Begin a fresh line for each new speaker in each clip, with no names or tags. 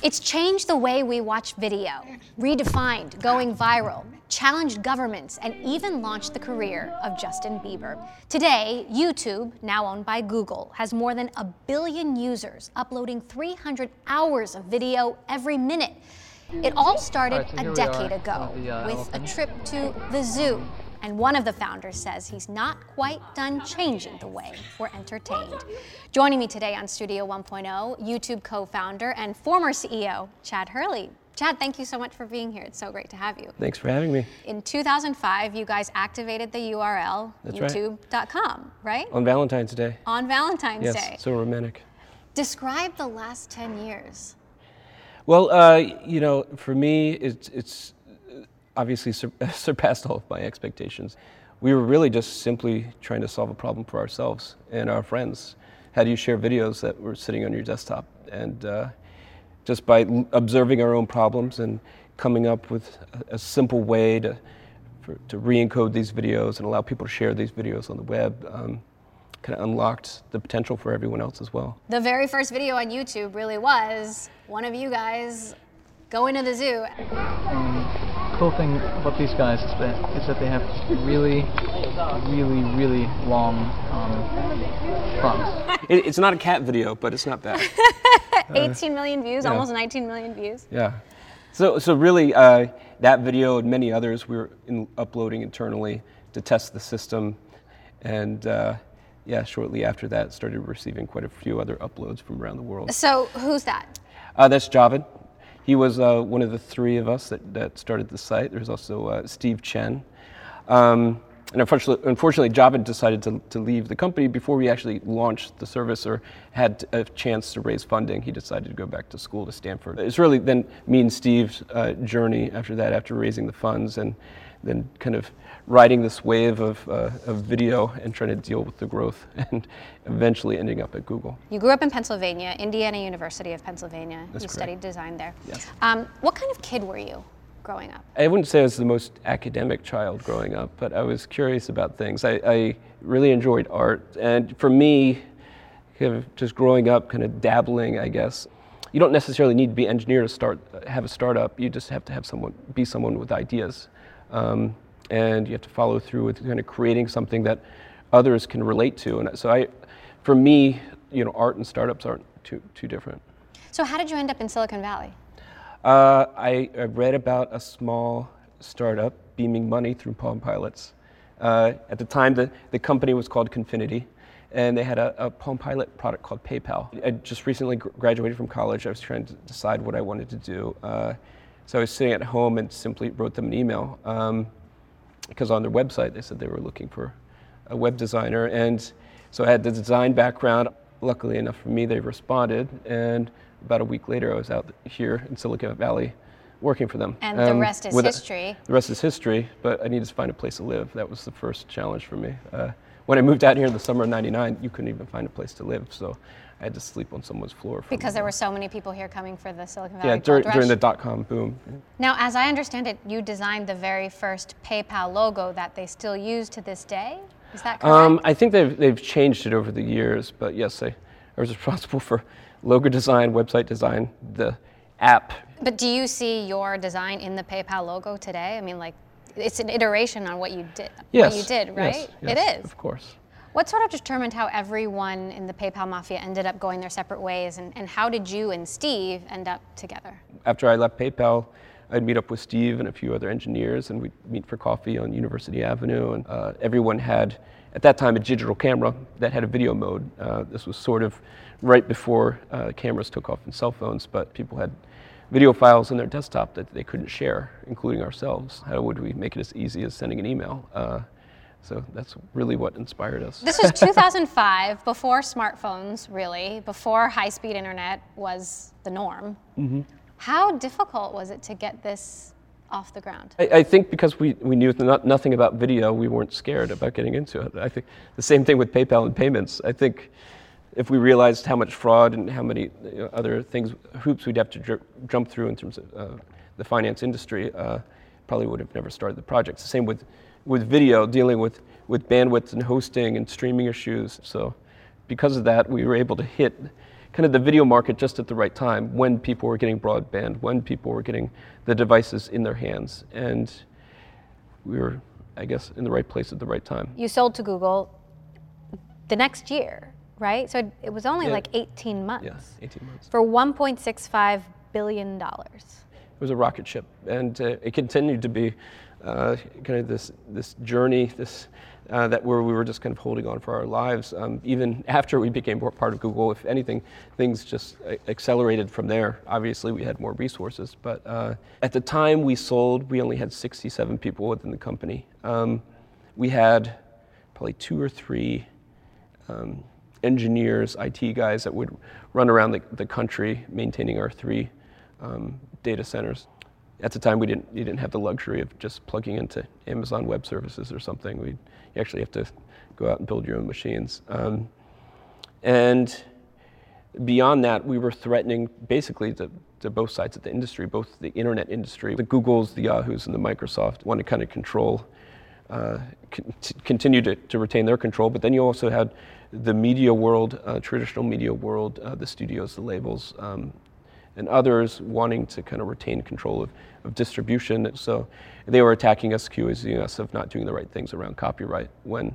It's changed the way we watch video, redefined going viral, challenged governments, and even launched the career of Justin Bieber. Today, YouTube, now owned by Google, has more than a billion users uploading 300 hours of video every minute. It all started
right, so
a decade ago
the, uh,
with a trip to the zoo. And one of the founders says he's not quite done changing the way we're entertained. Joining me today on Studio 1.0, YouTube co founder and former CEO, Chad Hurley. Chad, thank you so much for being here. It's so great to have you.
Thanks for having me.
In 2005, you guys activated the URL
That's right.
youtube.com, right?
On Valentine's Day.
On Valentine's
Yes,
Day.
so romantic.
Describe the last 10 years.
Well, uh, you know, for me, it's, it's obviously sur- surpassed all of my expectations. We were really just simply trying to solve a problem for ourselves and our friends. How do you share videos that were sitting on your desktop? And uh, just by l- observing our own problems and coming up with a, a simple way to, for, to re-encode these videos and allow people to share these videos on the web, um, kind of unlocked the potential for everyone else as well.
The very first video on YouTube really was one of you guys going to the zoo.
Cool thing about these guys is that is that they have really, really, really long um, fronts.
It, it's not a cat video, but it's not bad.
18 million views,
yeah.
almost 19 million views.
Yeah. So, so really, uh, that video and many others we were in, uploading internally to test the system, and uh, yeah, shortly after that, started receiving quite a few other uploads from around the world.
So, who's that?
Uh, that's Jawed. He was uh, one of the three of us that, that started the site. There's also uh, Steve Chen. Um, and unfortunately, unfortunately, decided to, to leave the company before we actually launched the service or had a chance to raise funding. He decided to go back to school to Stanford. It's really then me and Steve's uh, journey after that, after raising the funds and then kind of riding this wave of, uh, of video and trying to deal with the growth and eventually ending up at Google.
You grew up in Pennsylvania, Indiana University of Pennsylvania.
That's
you
correct.
studied design there.
Yes.
Um, what kind of kid were you growing up?
I wouldn't say I was the most academic child growing up, but I was curious about things. I, I really enjoyed art, and for me, kind of just growing up, kind of dabbling, I guess. You don't necessarily need to be an engineer to start have a startup. You just have to have someone be someone with ideas, um, and you have to follow through with kind of creating something that others can relate to. And so I, for me, you know, art and startups aren't too too different.
So, how did you end up in Silicon Valley?
Uh, I, I read about a small startup beaming money through Palm Pilots. Uh, at the time, the, the company was called Confinity, and they had a, a Palm Pilot product called PayPal. I just recently gr- graduated from college. I was trying to decide what I wanted to do. Uh, so I was sitting at home and simply wrote them an email. Um, because on their website they said they were looking for a web designer. And so I had the design background. Luckily enough for me, they responded. And about a week later, I was out here in Silicon Valley working for them.
And the
Um,
rest is
with a-
history.
the rest is history, but I needed to find a place to live. That was the first challenge for me. Uh, when I moved out here in the summer of 99, you couldn't even find a place to live. So I had to sleep on someone's floor. For
Because there were so many people here coming for the Silicon Valley
Yeah, during, during the dot com boom.
Now, as I understand it, you designed the very first PayPal logo that they still use to this day. Is that correct?
Um, I think they've, they've changed it over the years, but yes, I, I was responsible for logo design, website design, the app.
but do you see your design in the PayPal logo today? I mean, like, it's an iteration on what you did.
Yes.
What you did,
yes,
right?
yes,
it is.
Of course.
What sort of determined how everyone in the PayPal mafia ended up going their separate ways, and, and how did you and Steve end up together?
After I left PayPal, I'd meet up with Steve and a few other engineers, and we'd meet for coffee on University Avenue. And uh, everyone had, at that time, a digital camera that had a video mode. Uh, this was sort of right before uh, cameras took off in cell phones, but people had video files on their desktop that they couldn't share, including ourselves. How would we make it as easy as sending an email? So that's really what inspired us.
This was 2005, before smartphones, really, before high speed internet was the norm.
Mm-hmm.
How difficult was it to get this off the ground?
I, I think because we, we knew not, nothing about video, we weren't scared about getting into it. I think the same thing with PayPal and payments. I think if we realized how much fraud and how many you know, other things, hoops we'd have to jump through in terms of uh, the finance industry, uh, probably would have never started the project. It's the same with, with video, dealing with, with bandwidth and hosting and streaming issues. So because of that, we were able to hit kind of the video market just at the right time when people were getting broadband, when people were getting the devices in their hands. And we were, I guess, in the right place at the right time.
You sold to Google the next year, right? So it was only
Yeah.
like 18 months.
Yeah, 18 months.
For 1.65 billion dollars.
It was a rocket ship, and uh, it continued to be uh, kind of this this journey, this uh, that where we were just kind of holding on for our lives. Um, even after we became part of Google, if anything, things just accelerated from there. Obviously, we had more resources, but uh, at the time we sold, we only had 67 people within the company. Um, we had probably two or three um, engineers, IT guys that would run around the, the country maintaining our three um, data centers. At the time, we didn't, you didn't have the luxury of just plugging into Amazon Web Services or something. We, you actually have to go out and build your own machines. Um, and beyond that, we were threatening basically to both sides of the industry, both the internet industry, the Googles, the Yahoos, and the Microsoft want to kind of control, uh, con- continue to, to retain their control. But then you also had the media world, uh, traditional media world, uh, the studios, the labels, um, and others wanting to kind of retain control of, of distribution. So they were attacking us, accusing us of not doing the right things around copyright, when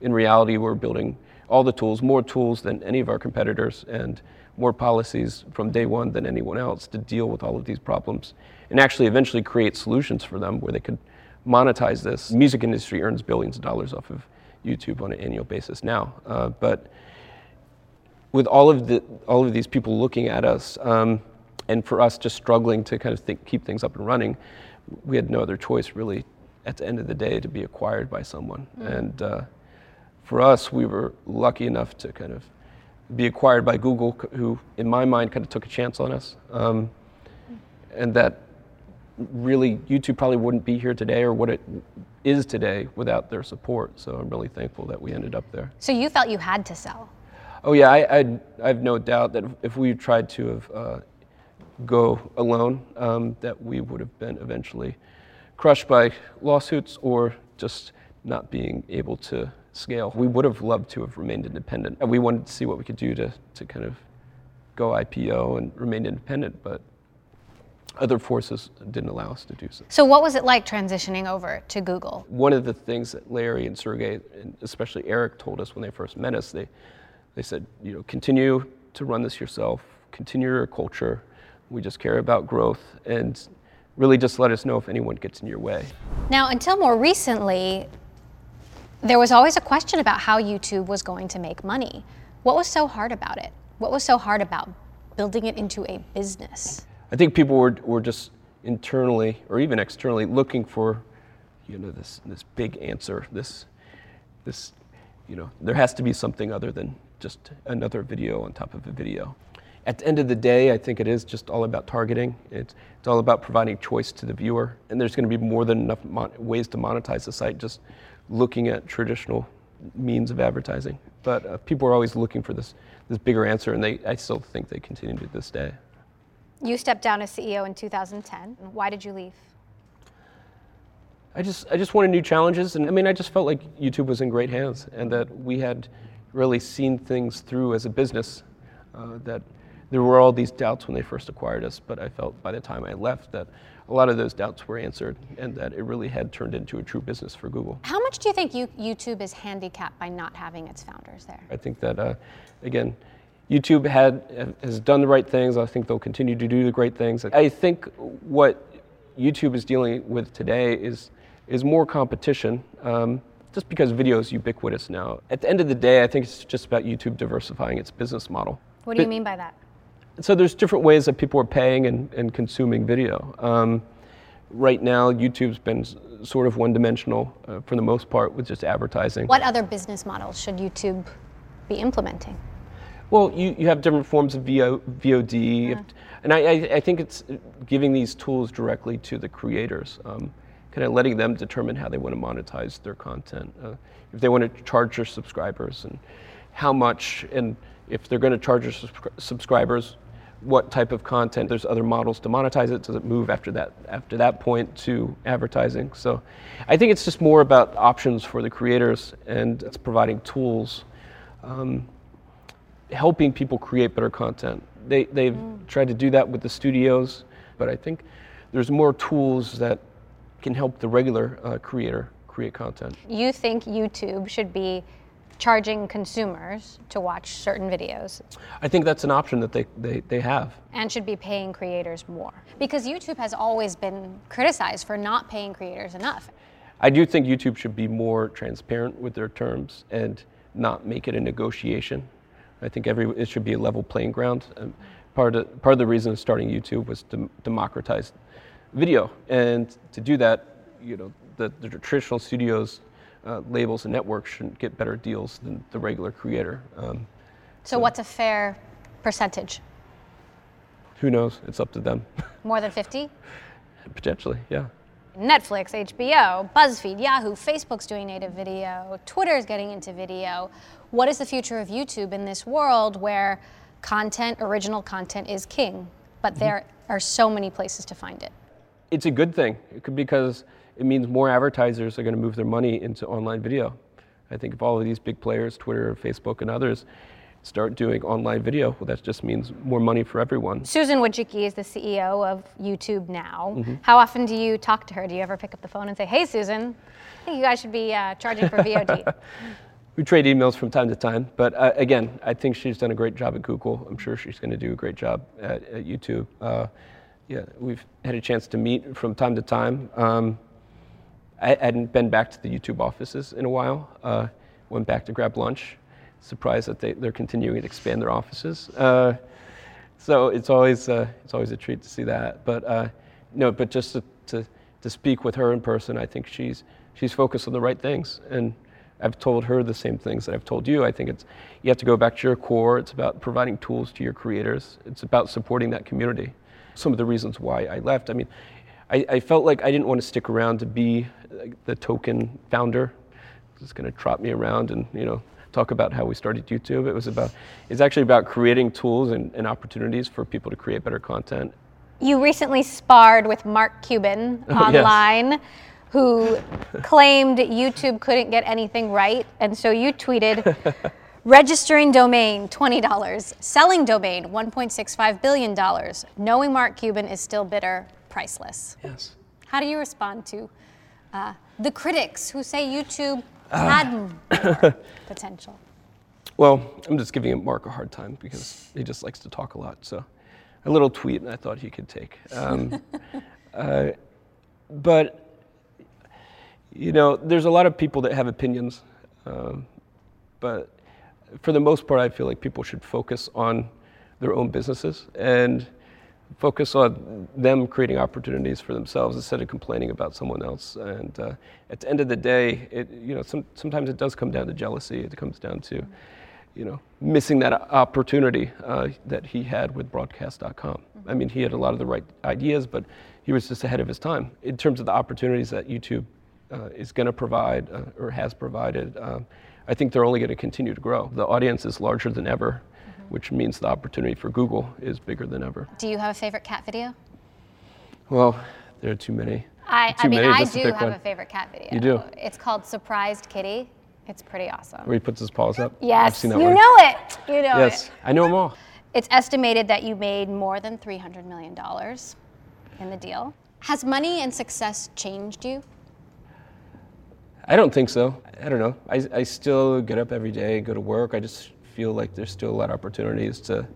in reality we're building all the tools, more tools than any of our competitors, and more policies from day one than anyone else to deal with all of these problems, and actually eventually create solutions for them where they could monetize this. The music industry earns billions of dollars off of YouTube on an annual basis now, uh, but with all of the all of these people looking at us, um, and for us just struggling to kind of think, keep things up and running, we had no other choice really. At the end of the day, to be acquired by someone, and uh, for us, we were lucky enough to kind of be acquired by Google, who, in my mind, kind of took a chance on us, um, and that really YouTube probably wouldn't be here today or what it is today without their support. So I'm really thankful that we ended up there.
So you felt you had to sell.
Oh yeah, I, I, I have no doubt that if we tried to have uh, go alone, um, that we would have been eventually crushed by lawsuits or just not being able to scale. We would have loved to have remained independent, and we wanted to see what we could do to, to kind of go IPO and remain independent, but other forces didn't allow us to do so.
So what was it like transitioning over to Google?
One of the things that Larry and Sergey, and especially Eric, told us when they first met us, they, they said, you know, continue to run this yourself, continue your culture. We just care about growth, and really just let us know if anyone gets in your way.
Now, until more recently, there was always a question about how YouTube was going to make money. What was so hard about it? What was so hard about building it into a business?
I think people were, were just internally or even externally looking for, you know, this, this big answer, this, this, you know, there has to be something other than just another video on top of a video. At the end of the day, I think it is just all about targeting. It's, it's all about providing choice to the viewer. And there's going to be more than enough mon- ways to monetize the site just looking at traditional means of advertising. But uh, people are always looking for this, this bigger answer, and they, I still think they continue to this day.
You stepped down as CEO in 2010. Why did you leave?
I just I just wanted new challenges, and I mean I just felt like YouTube was in great hands, and that we had really seen things through as a business. Uh, that there were all these doubts when they first acquired us, but I felt by the time I left that a lot of those doubts were answered, and that it really had turned into a true business for Google.
How much do you think you, YouTube is handicapped by not having its founders there?
I think that, uh, again, YouTube had has done the right things. I think they'll continue to do the great things. I think what YouTube is dealing with today is is more competition, um, just because video is ubiquitous now. At the end of the day, I think it's just about YouTube diversifying its business model.
What do you mean by that?
So there's different ways that people are paying and, and consuming video. Um, right now, YouTube's been sort of one-dimensional uh, for the most part with just advertising.
What other business models should YouTube be implementing?
Well, you, you have different forms of VO, VOD, if- and I, I, I think it's giving these tools directly to the creators, um, kind of letting them determine how they want to monetize their content. Uh, if they want to charge their subscribers and how much, and if they're going to charge their subscri- subscribers, what type of content. There's other models to monetize it. Does it move after that after that point to advertising? So, I think it's just more about options for the creators, and it's providing tools. Um, helping people create better content. They, they've tried to do that with the studios, but I think there's more tools that can help the regular uh, creator create content.
You think YouTube should be charging consumers to watch certain videos
I think that's an option that they, they, they have.
and should be paying creators more. Because YouTube has always been criticized for not paying creators enough.
I do think YouTube should be more transparent with their terms and not make it a negotiation. I think every it should be a level playing ground. Um, part of part of the reason of starting YouTube was to democratize video, and to do that, you know, the, the traditional studios, uh, labels, and networks shouldn't get better deals than the regular creator. Um,
So, what's a fair percentage?
who knows? It's up to them,
More than 50?
potentially. Yeah.
Netflix, HBO, BuzzFeed, Yahoo, Facebook's doing native video, Twitter's getting into video. What is the future of YouTube in this world where content, original content, is king, but there are so many places to find it?
it's a good thing it because it means more advertisers are going to move their money into online video. I think if all of these big players, Twitter, Facebook, and others, start doing online video, well, that just means more money for everyone.
Susan Wojcicki is the CEO of YouTube now. How often do you talk to her? Do you ever pick up the phone and say, "Hey, Susan, I think you guys should be uh, charging for VOD"?
We trade emails from time to time, but uh, again, I think she's done a great job at Google. I'm sure she's going to do a great job at, at YouTube. Uh, yeah, we've had a chance to meet from time to time. Um, I hadn't been back to the YouTube offices in a while. Uh, went back to grab lunch. Surprised that they, they're continuing to expand their offices. Uh, so it's always uh, it's always a treat to see that. But uh, no, but just to, to to speak with her in person, I think she's she's focused on the right things, and I've told her the same things that I've told you. I think it's you have to go back to your core. It's about providing tools to your creators. It's about supporting that community. Some of the reasons why I left. I mean, I, I felt like I didn't want to stick around to be the token founder, just going to trot me around and you know talk about how we started YouTube. It was about it's actually about creating tools and, and opportunities for people to create better content.
You recently sparred with Mark Cuban
Oh, yes.
online, who claimed YouTube couldn't get anything right. And so you tweeted registering domain, $20, selling domain, $1.65 billion. Knowing Mark Cuban is still bitter, priceless.
Yes.
How do you respond to uh, the critics who say YouTube
Ah.
had potential?
Well, I'm just giving Mark a hard time because he just likes to talk a lot. So, a little tweet I thought he could take. Um, uh, but, you know, there's a lot of people that have opinions. Um, but for the most part, I feel like people should focus on their own businesses and focus on them creating opportunities for themselves instead of complaining about someone else. And uh, at the end of the day, it you know some, sometimes it does come down to jealousy. It comes down to you know missing that opportunity uh, that he had with Broadcast.com. I mean, he had a lot of the right ideas, but he was just ahead of his time in terms of the opportunities that YouTube uh, is going to provide uh, or has provided. Um, I think they're only going to continue to grow. The audience is larger than ever, which means the opportunity for Google is bigger than ever.
Do you have a favorite cat video?
Well, there are too many.
I,
Too
I mean,
many
I
to
do have
one.
a favorite cat video.
You do?
It's called Surprised Kitty. It's pretty awesome.
Where he puts his paws up. I've
Yes,
seen
you
one.
know it. You know it.
Yes,
it.
I know them all.
It's estimated that you made more than $300 million in the deal. Has money and success changed you?
I don't think so. I don't know. I, I still get up every day, go to work. I just feel like there's still a lot of opportunities to,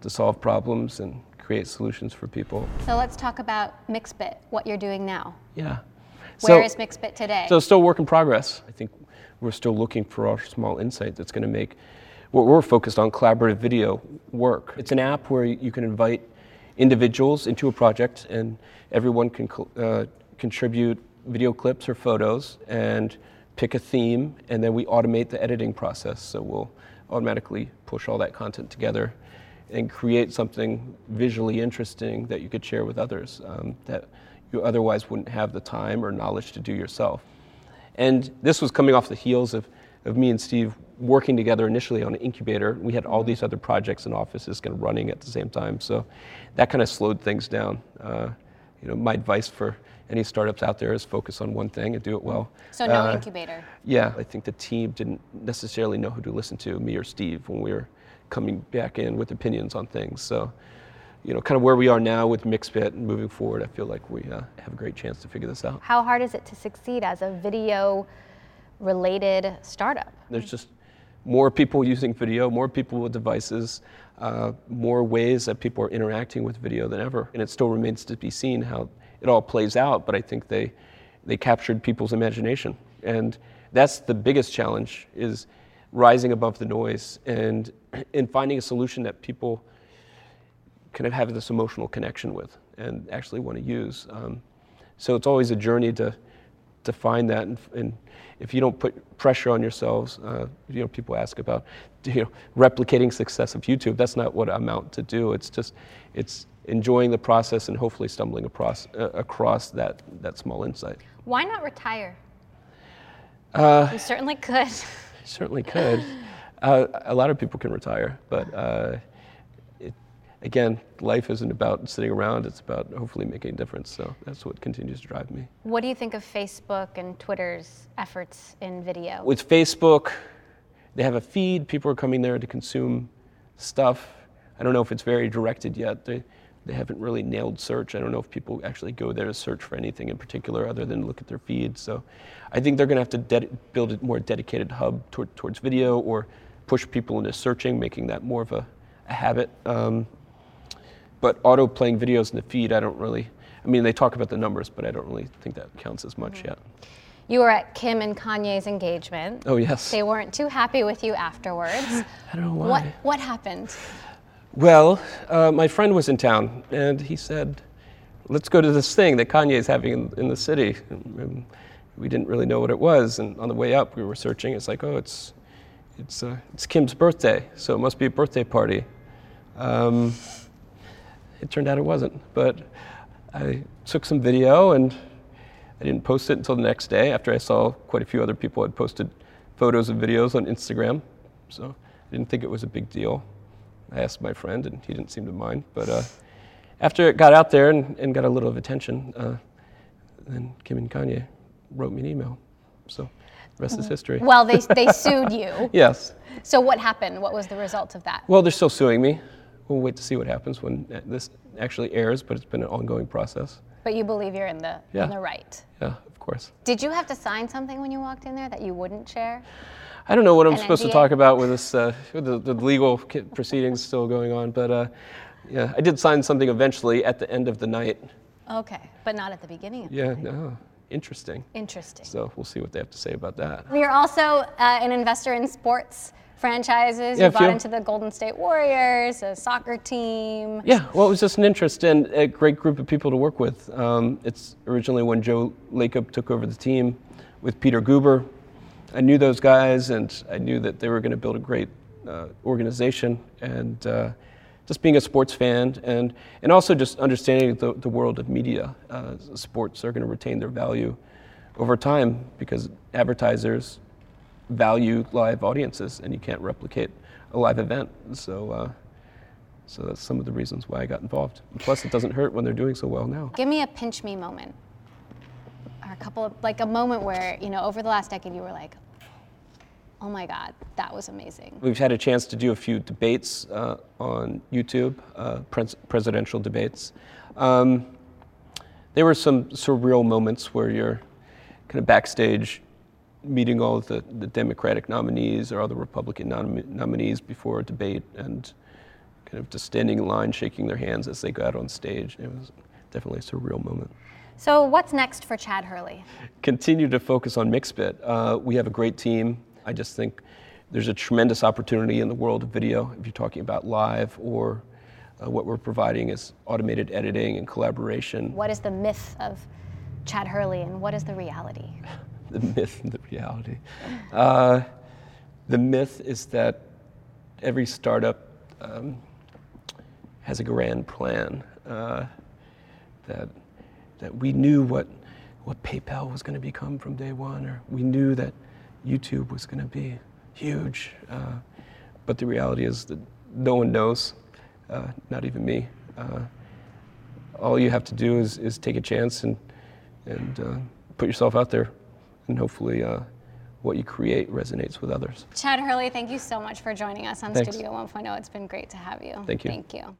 to solve problems and create solutions for people.
So let's talk about Mixbit, what you're doing now.
Yeah.
Where is Mixbit today?
So still work in progress. I think we're still looking for our small insight that's going to make what we're focused on collaborative video work. It's an app where you can invite individuals into a project and everyone can uh, contribute video clips or photos and pick a theme and then we automate the editing process. So we'll automatically push all that content together and create something visually interesting that you could share with others um, that you otherwise wouldn't have the time or knowledge to do yourself. And this was coming off the heels of, of me and Steve working together initially on an incubator. We had all these other projects and offices kind of running at the same time. So that kind of slowed things down. Uh, you know, my advice for any startups out there is focus on one thing and do it well.
so no
Uh,
incubator.
yeah, I think the team didn't necessarily know who to listen to, me or Steve, when we were coming back in with opinions on things. So, you know, kind of where we are now with Mixbit and moving forward, I feel like we uh, have a great chance to figure this out.
How hard is it to succeed as a video related startup?
There's just more people using video, more people with devices, uh, more ways that people are interacting with video than ever. And it still remains to be seen how it all plays out, but I think they, they captured people's imagination. And that's the biggest challenge is rising above the noise and, and finding a solution that people kind of have this emotional connection with and actually want to use. Um, so it's always a journey to, to find that. And, and if you don't put pressure on yourselves, uh, you know, people ask about, you know, replicating success of YouTube. That's not what I'm out to do. It's just, it's enjoying the process and hopefully stumbling across, uh, across that, that small insight.
Why not retire?
Uh,
you certainly could.
certainly could. Uh, a lot of people can retire, but uh, it, again, life isn't about sitting around. It's about hopefully making a difference. So that's what continues to drive me.
What do you think of Facebook and Twitter's efforts in video?
With Facebook, they have a feed. People are coming there to consume stuff. I don't know if it's very directed yet. They, they haven't really nailed search. I don't know if people actually go there to search for anything in particular other than look at their feed. So I think they're going to have to de- build a more dedicated hub toward, towards video or push people into searching, making that more of a, a habit. Um, but auto playing videos in the feed, I don't really, I mean, they talk about the numbers, but I don't really think that counts as much mm-hmm. yet.
You were at Kim and Kanye's engagement.
Oh, yes.
They weren't too happy with you afterwards.
I don't know why.
What, what happened?
Well, uh, my friend was in town, and he said, let's go to this thing that Kanye is having in, in the city. And we didn't really know what it was, and on the way up, we were searching. It's like, oh, it's, it's, uh, it's Kim's birthday, so it must be a birthday party. Um, it turned out it wasn't, but I took some video, and I didn't post it until the next day after I saw quite a few other people had posted photos and videos on Instagram. So I didn't think it was a big deal. I asked my friend, and he didn't seem to mind. But uh, after it got out there and, and got a little of attention, uh, then Kim and Kanye wrote me an email. So the rest is history.
Well, they, they sued you.
yes.
So what happened? What was the result of that?
Well, they're still suing me. We'll wait to see what happens when this actually airs, but it's been an ongoing process.
But you believe you're in the,
yeah.
in the right?
Yeah, of course.
Did you have to sign something when you walked in there that you wouldn't share?
I don't know what I'm supposed NDA? to talk about with this, uh, with the, the, legal proceedings still going on, but uh, yeah, I did sign something eventually at the end of the night.
Okay, but not at the beginning.
yeah, no, interesting.
Interesting.
So we'll see what they have to say about that.
You're also uh, an investor in sports franchises. Yeah, you bought into the Golden State Warriors, a soccer team.
Yeah, well, it was just an interest and a great group of people to work with. Um, it's originally when Joe Lacob took over the team with Peter Guber, I knew those guys, and I knew that they were going to build a great uh, organization. And uh, just being a sports fan, and and also just understanding the, the world of media, uh, sports are going to retain their value over time because advertisers value live audiences, and you can't replicate a live event. So. Uh, so that's some of the reasons why I got involved. Plus, it doesn't hurt when they're doing so well now.
Give me a pinch me moment or a couple of like a moment where you know over the last decade you were like oh my god that was amazing.
We've had a chance to do a few debates uh, on youtube uh, pres- presidential debates. Um, there were some surreal moments where you're kind of backstage meeting all the, the democratic nominees or other republican nom- nominees before a debate and kind of just standing in line shaking their hands as they go out on stage. It was definitely a surreal moment
so what's next for Chad Hurley?
Continue to focus on Mixbit. Uh, we have a great team. I just think there's a tremendous opportunity in the world of video if you're talking about live or uh, what we're providing is automated editing and collaboration.
What is the myth of Chad Hurley and what is the reality?
the myth and the reality. Uh, the myth is that every startup um, has a grand plan. Uh, that that we knew what, what PayPal was going to become from day one, or we knew that YouTube was going to be huge. Uh, but the reality is that no one knows, uh, not even me. Uh, all you have to do is, is take a chance and, and uh, put yourself out there, and hopefully, uh, what you create resonates with others.
Chad Hurley, thank you so much for joining us on
Thanks.
Studio 1.0. It's been great to have you.
Thank you.
Thank you.